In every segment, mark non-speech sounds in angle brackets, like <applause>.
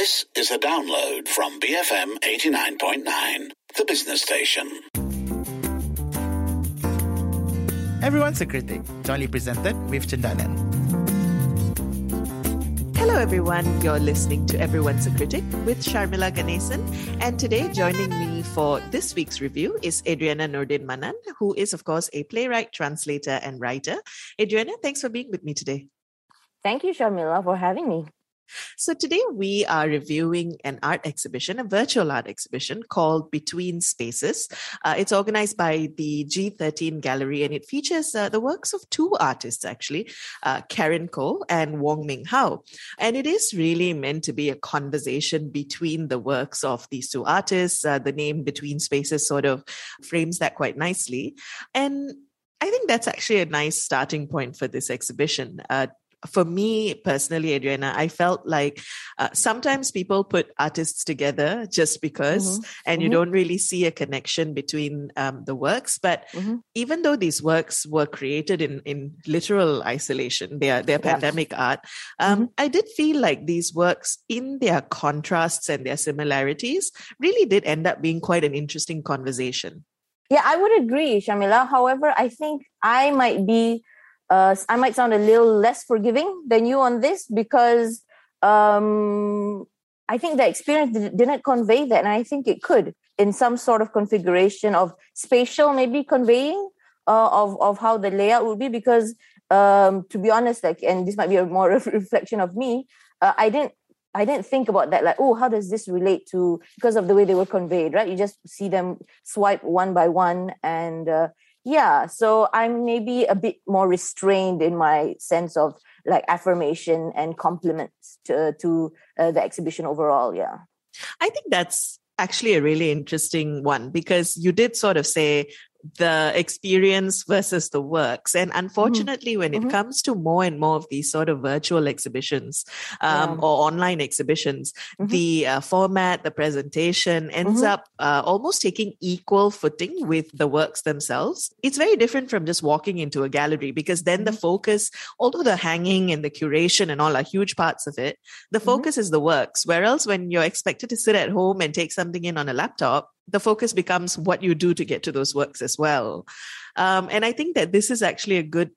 This is a download from BFM 89.9, the business station. Everyone's a Critic, jointly presented with Cendana. Hello, everyone. You're listening to Everyone's a Critic with Sharmila Ganesan. And today, joining me for this week's review is Adriana Nordin Manan, who is, of course, a playwright, translator, and writer. Adriana, thanks for being with me today. Thank you, Sharmila, for having me. So, today we are reviewing an art exhibition, a virtual art exhibition called Between Spaces. Uh, it's organized by the G13 Gallery and it features uh, the works of two artists, actually, uh, Karen Koh and Wong Ming Hao. And it is really meant to be a conversation between the works of these two artists. Uh, the name Between Spaces sort of frames that quite nicely. And I think that's actually a nice starting point for this exhibition. Uh, for me personally, Adriana, I felt like uh, sometimes people put artists together just because, mm-hmm. and mm-hmm. you don't really see a connection between um, the works. But mm-hmm. even though these works were created in, in literal isolation, they are, they're yeah. pandemic art, um, mm-hmm. I did feel like these works, in their contrasts and their similarities, really did end up being quite an interesting conversation. Yeah, I would agree, Sharmila. However, I think I might be uh, I might sound a little less forgiving than you on this because um, I think the experience didn't convey that, and I think it could in some sort of configuration of spatial, maybe conveying uh, of of how the layout would be. Because um, to be honest, like, and this might be a more <laughs> reflection of me, uh, I didn't. I didn't think about that, like, oh, how does this relate to because of the way they were conveyed, right? You just see them swipe one by one, and uh, yeah so i'm maybe a bit more restrained in my sense of like affirmation and compliments to to uh, the exhibition overall yeah. I think that's actually a really interesting one because you did sort of say the experience versus the works. And mm-hmm. unfortunately, mm-hmm. when it mm-hmm. comes to more and more of these sort of virtual exhibitions um, yeah. or online exhibitions, mm-hmm. the uh, format, the presentation ends mm-hmm. up uh, almost taking equal footing with the works themselves. It's very different from just walking into a gallery because then the mm-hmm. focus, although the hanging and the curation and all are huge parts of it, the focus is the works. Whereas when you're expected to sit at home and take something in on a laptop, the focus becomes what you do to get to those works as well. Um, and I think that this is actually a good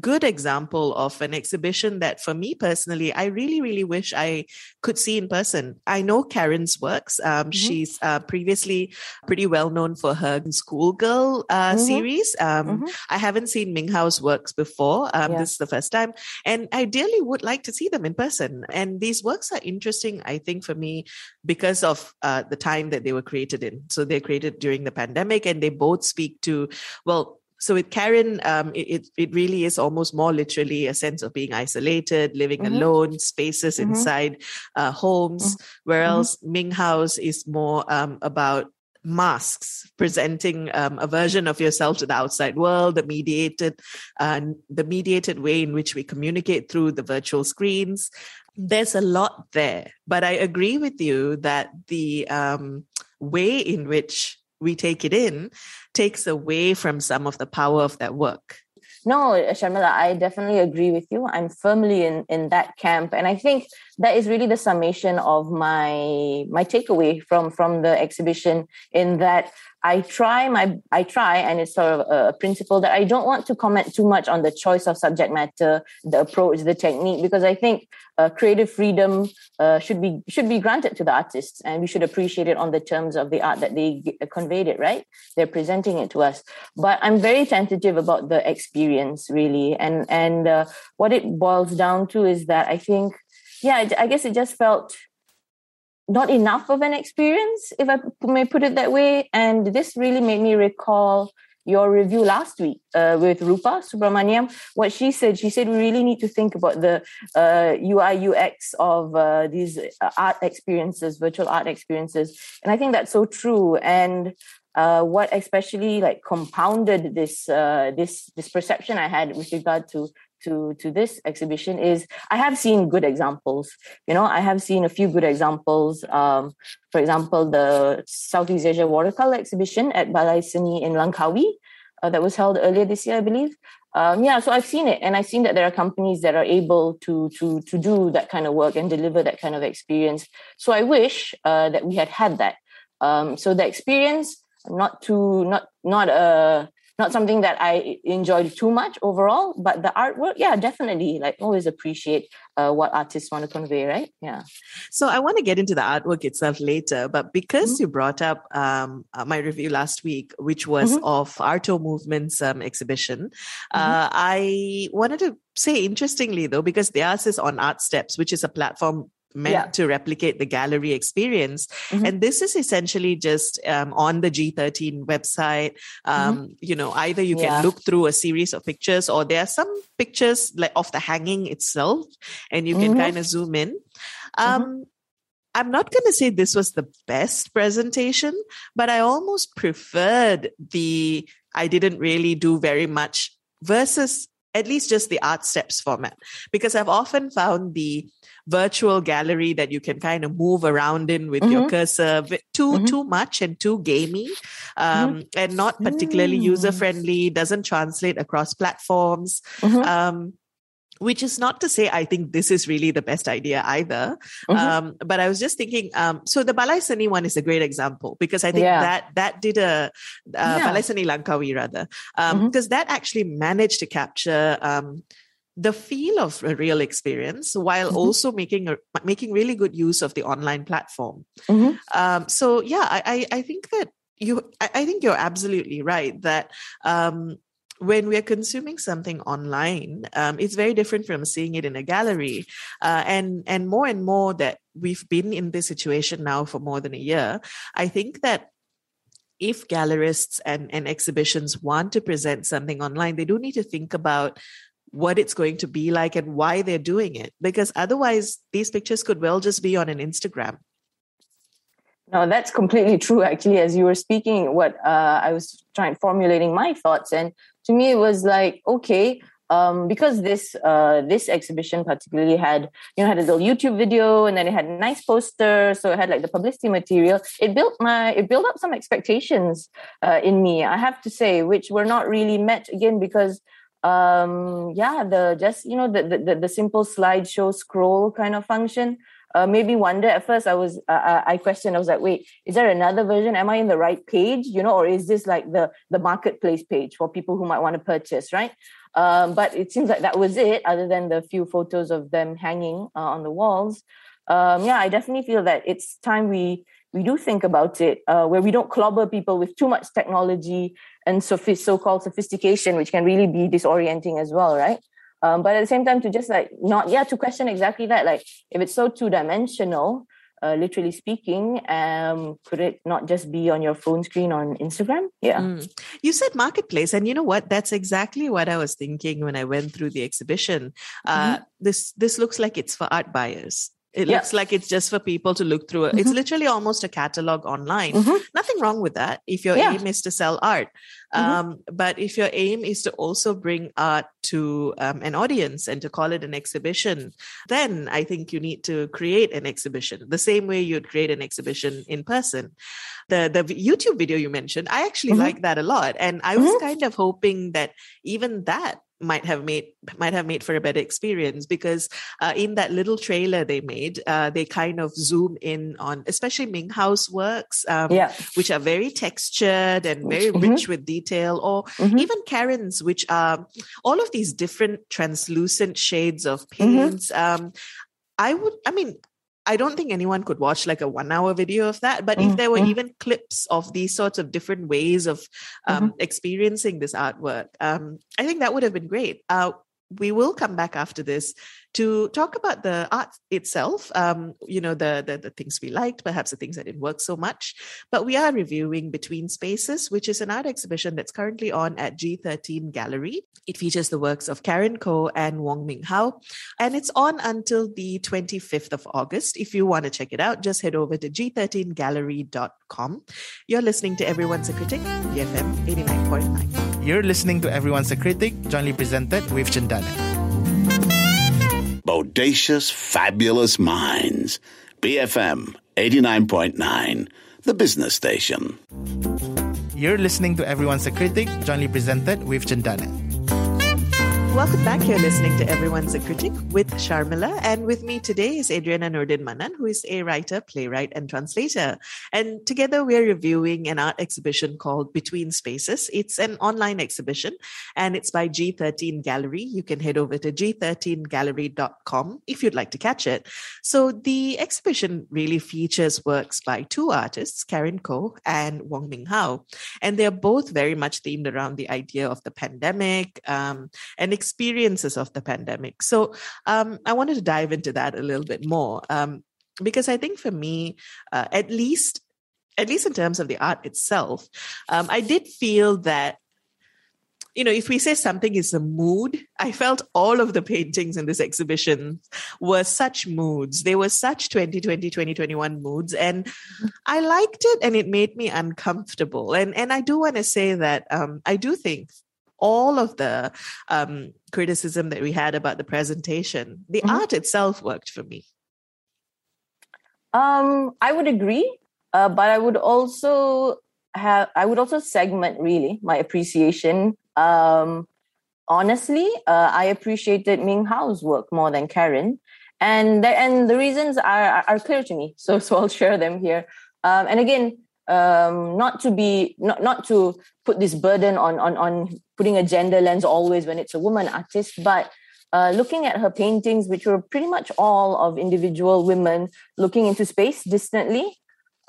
good example of an exhibition that for me personally i really really wish i could see in person i know karen's works um, mm-hmm. she's uh, previously pretty well known for her schoolgirl uh, mm-hmm. series um, mm-hmm. i haven't seen ming hao's works before um, yeah. this is the first time and i ideally would like to see them in person and these works are interesting i think for me because of uh, the time that they were created in so they're created during the pandemic and they both speak to well so with Karen, um, it, it really is almost more literally a sense of being isolated, living mm-hmm. alone, spaces mm-hmm. inside uh, homes. Mm-hmm. Whereas Ming Hao's is more um, about masks, presenting um, a version of yourself to the outside world, the mediated, uh, the mediated way in which we communicate through the virtual screens. There's a lot there, but I agree with you that the um, way in which we take it in takes away from some of the power of that work. No, Sharmila, I definitely agree with you. I'm firmly in, in that camp. And I think that is really the summation of my my takeaway from from the exhibition in that I try my I try and it's sort of a principle that I don't want to comment too much on the choice of subject matter, the approach, the technique, because I think uh, creative freedom uh, should be should be granted to the artists, and we should appreciate it on the terms of the art that they conveyed it. Right, they're presenting it to us. But I'm very tentative about the experience, really, and and uh, what it boils down to is that I think, yeah, I guess it just felt not enough of an experience, if I may put it that way. And this really made me recall your review last week uh, with Rupa Subramaniam. What she said, she said we really need to think about the uh, UI UX of uh, these uh, art experiences, virtual art experiences, and I think that's so true. And uh, what especially like compounded this uh, this this perception I had with regard to to to this exhibition is I have seen good examples. You know, I have seen a few good examples. Um, for example, the Southeast Asia Watercolor exhibition at Balai Seni in Langkawi uh, that was held earlier this year, I believe. um, yeah, so I've seen it, and I've seen that there are companies that are able to to to do that kind of work and deliver that kind of experience. So I wish uh, that we had had that. Um, so the experience, not too not not a not something that I enjoyed too much overall, but the artwork, yeah, definitely. Like always appreciate uh, what artists want to convey, right? Yeah. So I want to get into the artwork itself later, but because mm-hmm. you brought up um, uh, my review last week, which was mm-hmm. of Arto Movement's um, exhibition, mm-hmm. uh, I wanted to say interestingly though, because the theirs is on Art Steps, which is a platform meant yeah. to replicate the gallery experience. Mm-hmm. And this is essentially just um, on the G13 website. Um, mm-hmm. You know, either you yeah. can look through a series of pictures or there are some pictures like of the hanging itself and you can mm-hmm. kind of zoom in. Mm-hmm. Um, I'm not going to say this was the best presentation, but I almost preferred the I didn't really do very much versus at least just the art steps format because I've often found the virtual gallery that you can kind of move around in with mm-hmm. your cursor too mm-hmm. too much and too gamey um, mm-hmm. and not particularly user friendly doesn't translate across platforms mm-hmm. um, which is not to say I think this is really the best idea either. Mm-hmm. Um, but I was just thinking, um, so the Balai Seni one is a great example because I think yeah. that that did a uh, yeah. Langkawi rather, um, because mm-hmm. that actually managed to capture um, the feel of a real experience while mm-hmm. also making a, making really good use of the online platform. Mm-hmm. Um, so yeah, I, I, I think that you I, I think you're absolutely right that um, when we are consuming something online, um, it's very different from seeing it in a gallery. Uh, and and more and more that we've been in this situation now for more than a year, I think that if gallerists and, and exhibitions want to present something online, they do need to think about what it's going to be like and why they're doing it. Because otherwise, these pictures could well just be on an Instagram. No, that's completely true. Actually, as you were speaking, what uh, I was trying formulating my thoughts, and to me, it was like, okay, um, because this uh, this exhibition particularly had you know had a little YouTube video, and then it had a nice poster, so it had like the publicity material. It built my it built up some expectations uh, in me, I have to say, which were not really met again because um yeah the just you know the the, the simple slideshow scroll kind of function. Uh, made wonder at first i was uh, i questioned i was like wait is there another version? Am i in the right page? You know or is this like the the marketplace page for people who might want to purchase right? Um, but it seems like that was it other than the few photos of them hanging uh, on the walls. Um, yeah i definitely feel that it's time we we do think about it uh, where we don't clobber people with too much technology and so-called sophistication which can really be disorienting as well right? Um, but at the same time to just like not yeah to question exactly that like if it's so two-dimensional uh, literally speaking um, could it not just be on your phone screen on instagram? Yeah. Mm. you said marketplace and you know what? That's exactly what i was thinking when i went through the exhibition. Uh, mm-hmm. this this looks like it's for art buyers it yeah. looks like it's just for people to look through. Mm-hmm. It's literally almost a catalog online. Mm-hmm. Nothing wrong with that if your yeah. aim is to sell art. Mm-hmm. Um, but if your aim is to also bring art to um, an audience and to call it an exhibition, then I think you need to create an exhibition the same way you'd create an exhibition in person. The the YouTube video you mentioned, I actually mm-hmm. like that a lot, and I was mm-hmm. kind of hoping that even that might have made might have made for a better experience because uh, in that little trailer they made uh, they kind of zoom in on especially Ming Hao's works um, yeah. which are very textured and very mm-hmm. rich with detail or mm-hmm. even karen's which are all of these different translucent shades of mm-hmm. paints mm-hmm. um, i would i mean I don't think anyone could watch like a one hour video of that. But mm-hmm. if there were mm-hmm. even clips of these sorts of different ways of um, mm-hmm. experiencing this artwork, um, I think that would have been great. Uh, we will come back after this to talk about the art itself um, you know the, the, the things we liked perhaps the things that didn't work so much. But we are reviewing between spaces which is an art exhibition that's currently on at g13 gallery. It features the works of karen koh and wong ming hao. And it's on until the 25th of august. If you want to check it out just head over to g13gallery.com you're listening to everyone's a critic bfm 89.9 you're listening to everyone's a critic jointly presented with cendana Bodacious, fabulous minds. BFM 89.9, the business station. You're listening to Everyone's a Critic, jointly presented with Cendana. Welcome back. You're listening to Everyone's a Critic with Sharmila. And with me today is Adriana Nordin Manan, who is a writer, playwright, and translator. And together we're reviewing an art exhibition called Between Spaces. It's an online exhibition and it's by G13 Gallery. You can head over to g13gallery.com if you'd like to catch it. So the exhibition really features works by two artists, Karen Koh and Wong Ming Hao. And they're both very much themed around the idea of the pandemic um, and experiences of the pandemic. So um, I wanted to dive into that a little bit more um, because I think for me, uh, at least, at least in terms of the art itself, um, I did feel that you know, if we say something is a mood, I felt all of the paintings in this exhibition were such moods. They were such 2020, 2021 moods. And mm-hmm. I liked it and it made me uncomfortable. And, and I do want to say that um, I do think all of the um, criticism that we had about the presentation, the mm-hmm. art itself worked for me. Um, I would agree, uh, but I would also have I would also segment really my appreciation. Um, honestly, uh, I appreciated Ming Hao's work more than Karen, and the, and the reasons are are clear to me. <laughs> So so I'll share them here. Um, and again, um, not to be not not to put this burden on on on putting a gender lens always when it's a woman artist, but uh, looking at her paintings, which were pretty much all of individual women looking into space distantly,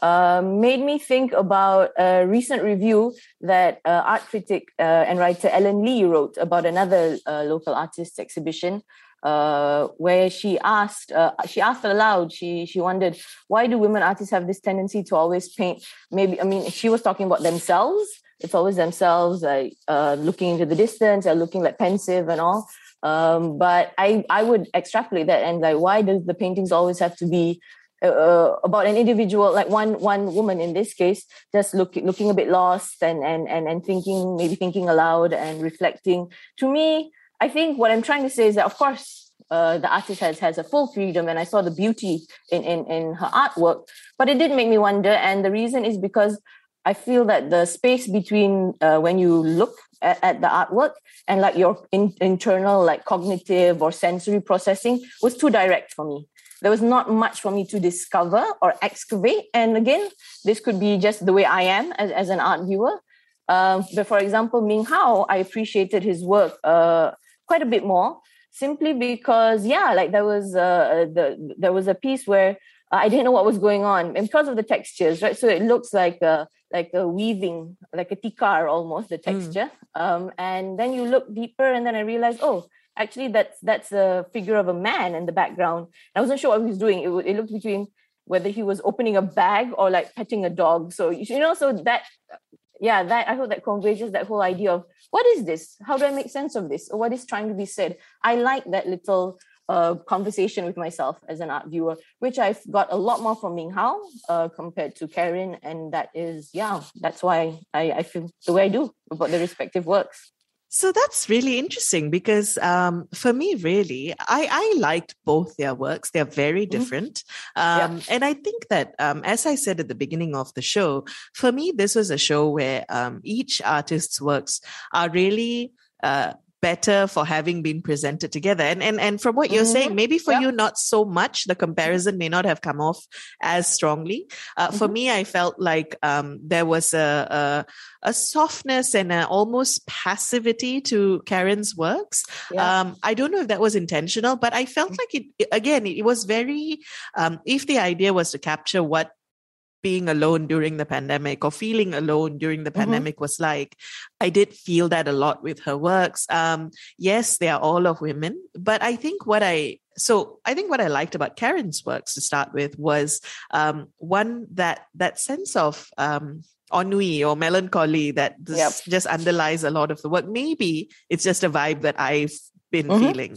uh, made me think about a recent review that uh, art critic uh, and writer Ellen Lee wrote about another uh, local artist exhibition uh, where she asked uh, she asked aloud she she wondered why do women artists have this tendency to always paint maybe i mean she was talking about themselves. It's always themselves like uh, looking into the distance or looking like pensive and all. Um, but i i would extrapolate that and like why does the paintings always have to be uh, uh, about an individual like one one woman in this case just look, looking a bit lost and and and and thinking maybe thinking aloud and reflecting. To me I think what I'm trying to say is that, of course, uh, the artist has has a full freedom, and I saw the beauty in in in her artwork. But it did make me wonder, and the reason is because I feel that the space between uh, when you look at, at, the artwork and like your in, internal like cognitive or sensory processing was too direct for me. There was not much for me to discover or excavate. And again, this could be just the way I am as, as an art viewer. Um, but for example, Ming Hao, I appreciated his work. Uh, quite a bit more simply because yeah like there was uh, the there was a piece where I didn't know what was going on and because of the textures right so it looks like a like a weaving like a tikar almost the hmm. texture mm. um, and then you look deeper and then I realized oh actually that's that's a figure of a man in the background I wasn't sure what he was doing it, it looked between whether he was opening a bag or like petting a dog so you know so that yeah that i hope that conveys that whole idea of what is this? How do i make sense of this? Or what is trying to be said? I like that little uh, conversation with myself as an art viewer which i've got a lot more from ming hao uh, compared to karen. And that is yeah that's why I, I feel the way i do about the respective works so that's really interesting because um, for me, really, I, I liked both their works. They're very mm-hmm. different. Mm-hmm. Um, yeah. And I think that, um, as I said at the beginning of the show, for me, this was a show where um, each artist's works are really. Uh, better for having been presented together. And and and from what you're mm-hmm. saying, maybe for you not so much. The comparison may not have come off as strongly. Uh, mm-hmm. For me, I felt like um, there was a, a, a softness and a almost passivity to Karen's works. Yeah. Um, I don't know if that was intentional, but I felt mm. like it again. It, it was very. Um, if the idea was to capture what being alone during the pandemic or feeling alone during the mm-hmm. pandemic was like. I did feel that a lot with her works. Um, yes, they are all of women, but I think what I so I think what I liked about Karen's works to start with was um, one that that sense of um, ennui or melancholy that yep. just underlies a lot of the work. Maybe it's just a vibe that I've been mm-hmm. feeling.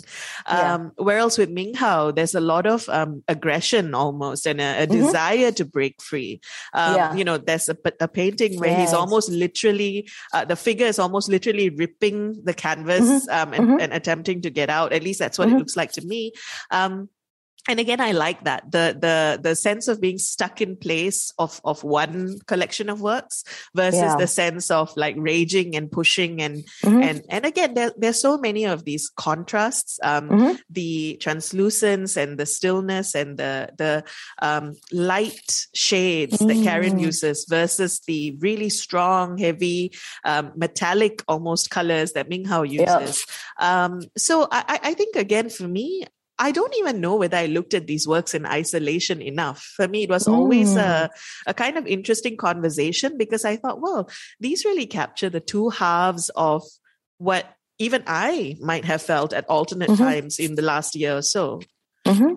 Um, yeah. Whereas with Ming Hao, there's a lot of um, aggression almost and a, a mm-hmm. desire to break free. Um, yeah. You know, there's a, a painting where yes. he's almost literally, uh, the figure is almost literally ripping the canvas mm-hmm. Um, and, mm-hmm. and, attempting to get out. At least that's what it mm-hmm. looks like to me. Um, and again i like that the the the sense of being stuck in place of of one collection of works versus yeah. the sense of like raging and pushing and mm-hmm. and and again there, there's so many of these contrasts um mm-hmm. the translucence and the stillness and the the um light shades mm-hmm. that karen mm. uses versus the really strong heavy um, metallic almost colors that ming hao uses yeah. um so i i think again for me I don't even know whether I looked at these works in isolation enough. For me, it was always mm. a, a kind of interesting conversation because I thought, well, these really capture the two halves of what even I might have felt at alternate mm-hmm. times in the last year or so. Mm-hmm.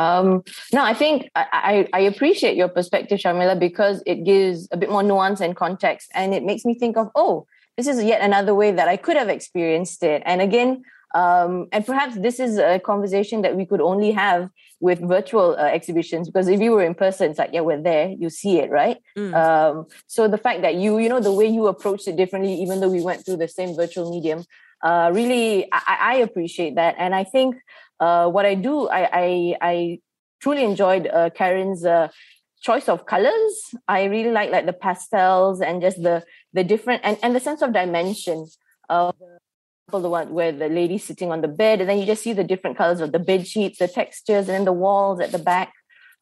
Um, no, I think I, I, appreciate your perspective, Sharmila, because it gives a bit more nuance and context. And it makes me think of, oh, this is yet another way that I could have experienced it. And again, um, and perhaps this is a conversation that we could only have with virtual uh, exhibitions because if you were in person, it's like, yeah, we're there, you see it, right? Mm. Um, so the fact that you, you know, the way you approached it differently, even though we went through the same virtual medium, uh, really, I, I, appreciate that. And I think uh, what I do, I, I, I truly enjoyed uh, Karen's uh, choice of colors. I really like like the pastels and just the the different and, and the sense of dimension of the one where the lady's sitting on the bed, and then you just see the different colors of the bed sheets, the textures, and then the walls at the back.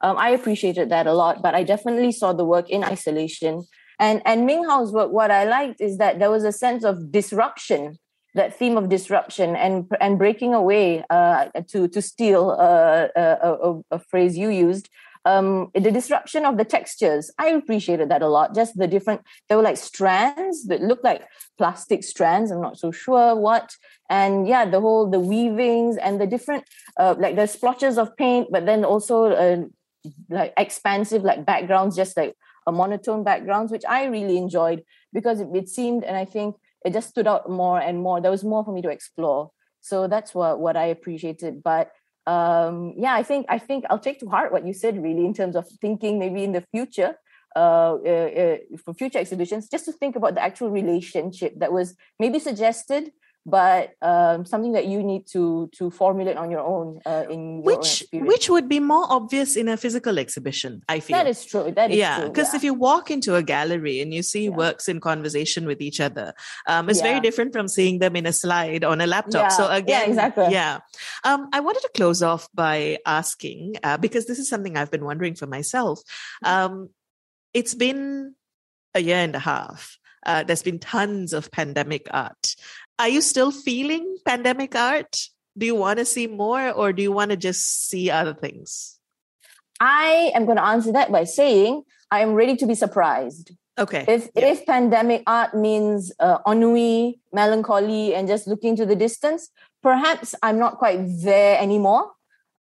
Um, I appreciated that a lot, but I definitely saw the work in isolation. And and Ming Hao's work, what I liked is that there was a sense of disruption, that theme of disruption and and breaking away. Uh, to to steal uh, a, a, a phrase you used, um, the disruption of the textures. I appreciated that a lot. Just the different there were like strands that looked like plastic strands. I'm not so sure what. And yeah the whole the weavings and the different uh, like the splotches of paint but then also uh, like expansive like backgrounds just like a monotone backgrounds which i really enjoyed because it, it seemed and i think it just stood out more and more. There was more for me to explore. So that's what what i appreciated. But um, yeah, I think I think I'll take to heart what you said really in terms of thinking maybe in the future uh, uh, uh, for future exhibitions, just to think about the actual relationship that was maybe suggested but um, something that you need to to formulate on your own uh, in which which would be more obvious in a physical exhibition i feel that is true that is yeah because yeah. if you walk into a gallery and you see yeah. works in conversation with each other um, it's yeah. very different from seeing them in a slide on a laptop so again yeah exactly yeah um, i wanted to close off by asking uh, because this is something i've been wondering for myself mm-hmm. um, it's been a year and a half uh, there's been tons of pandemic art. Are you still feeling pandemic art? Do you want to see more or do you want to just see other things? I am going to answer that by saying I am ready to be surprised. Okay. If yeah. if pandemic art means uh, ennui, melancholy, and just looking to the distance, perhaps I'm not quite there anymore.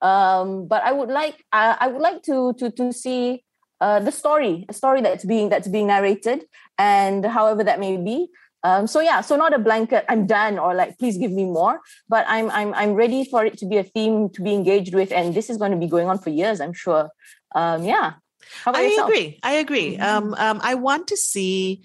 Um, but I would like uh, I would like to to to see uh, the story, a story that's being that's being narrated, and however that may be. Um, so yeah, so not a blanket. I'm done, or like please give me more. But I'm I'm I'm ready for it to be a theme to be engaged with, and this is going to be going on for years. I'm sure. Um, yeah. I yourself? agree. I agree. Mm-hmm. Um, um, I want to see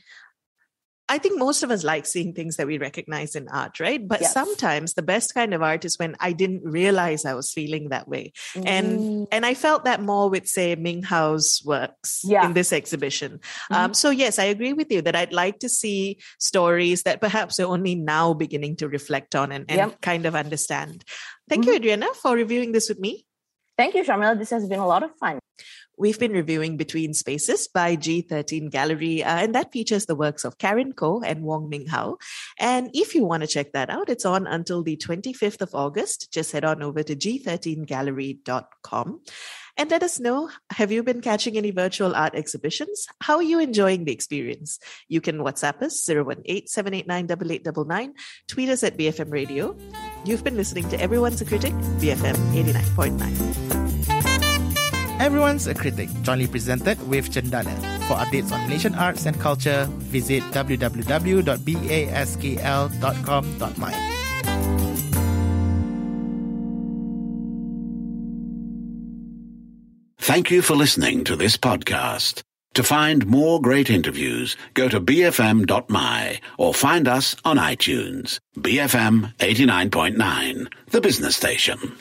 I think most of us like seeing things that we recognize in art, right? But yes. sometimes the best kind of art is when I didn't realize I was feeling that way. Mm. And and I felt that more with say Ming Hao's works yeah. in this exhibition. Mm-hmm. Um, so yes, I agree with you that I'd like to see stories that perhaps are only now beginning to reflect on and, and yep. kind of understand. Thank mm-hmm. you, Adriana, for reviewing this with me. Thank you, Sharmila. This has been a lot of fun. We've been reviewing Between Spaces by G13 Gallery, uh, and that features the works of Karen Koh and Wong Ming Hao. And if you want to check that out, it's on until the 25th of August. Just head on over to g13gallery.com and let us know have you been catching any virtual art exhibitions? How are you enjoying the experience? You can WhatsApp us 018 789 tweet us at BFM Radio. You've been listening to Everyone's a Critic, BFM 89.9. Everyone's a Critic, jointly presented with Cendana. For updates on Malaysian arts and culture, visit www.baskl.com.my. Thank you for listening to this podcast. To find more great interviews, go to bfm.my or find us on iTunes. BFM 89.9, the business station.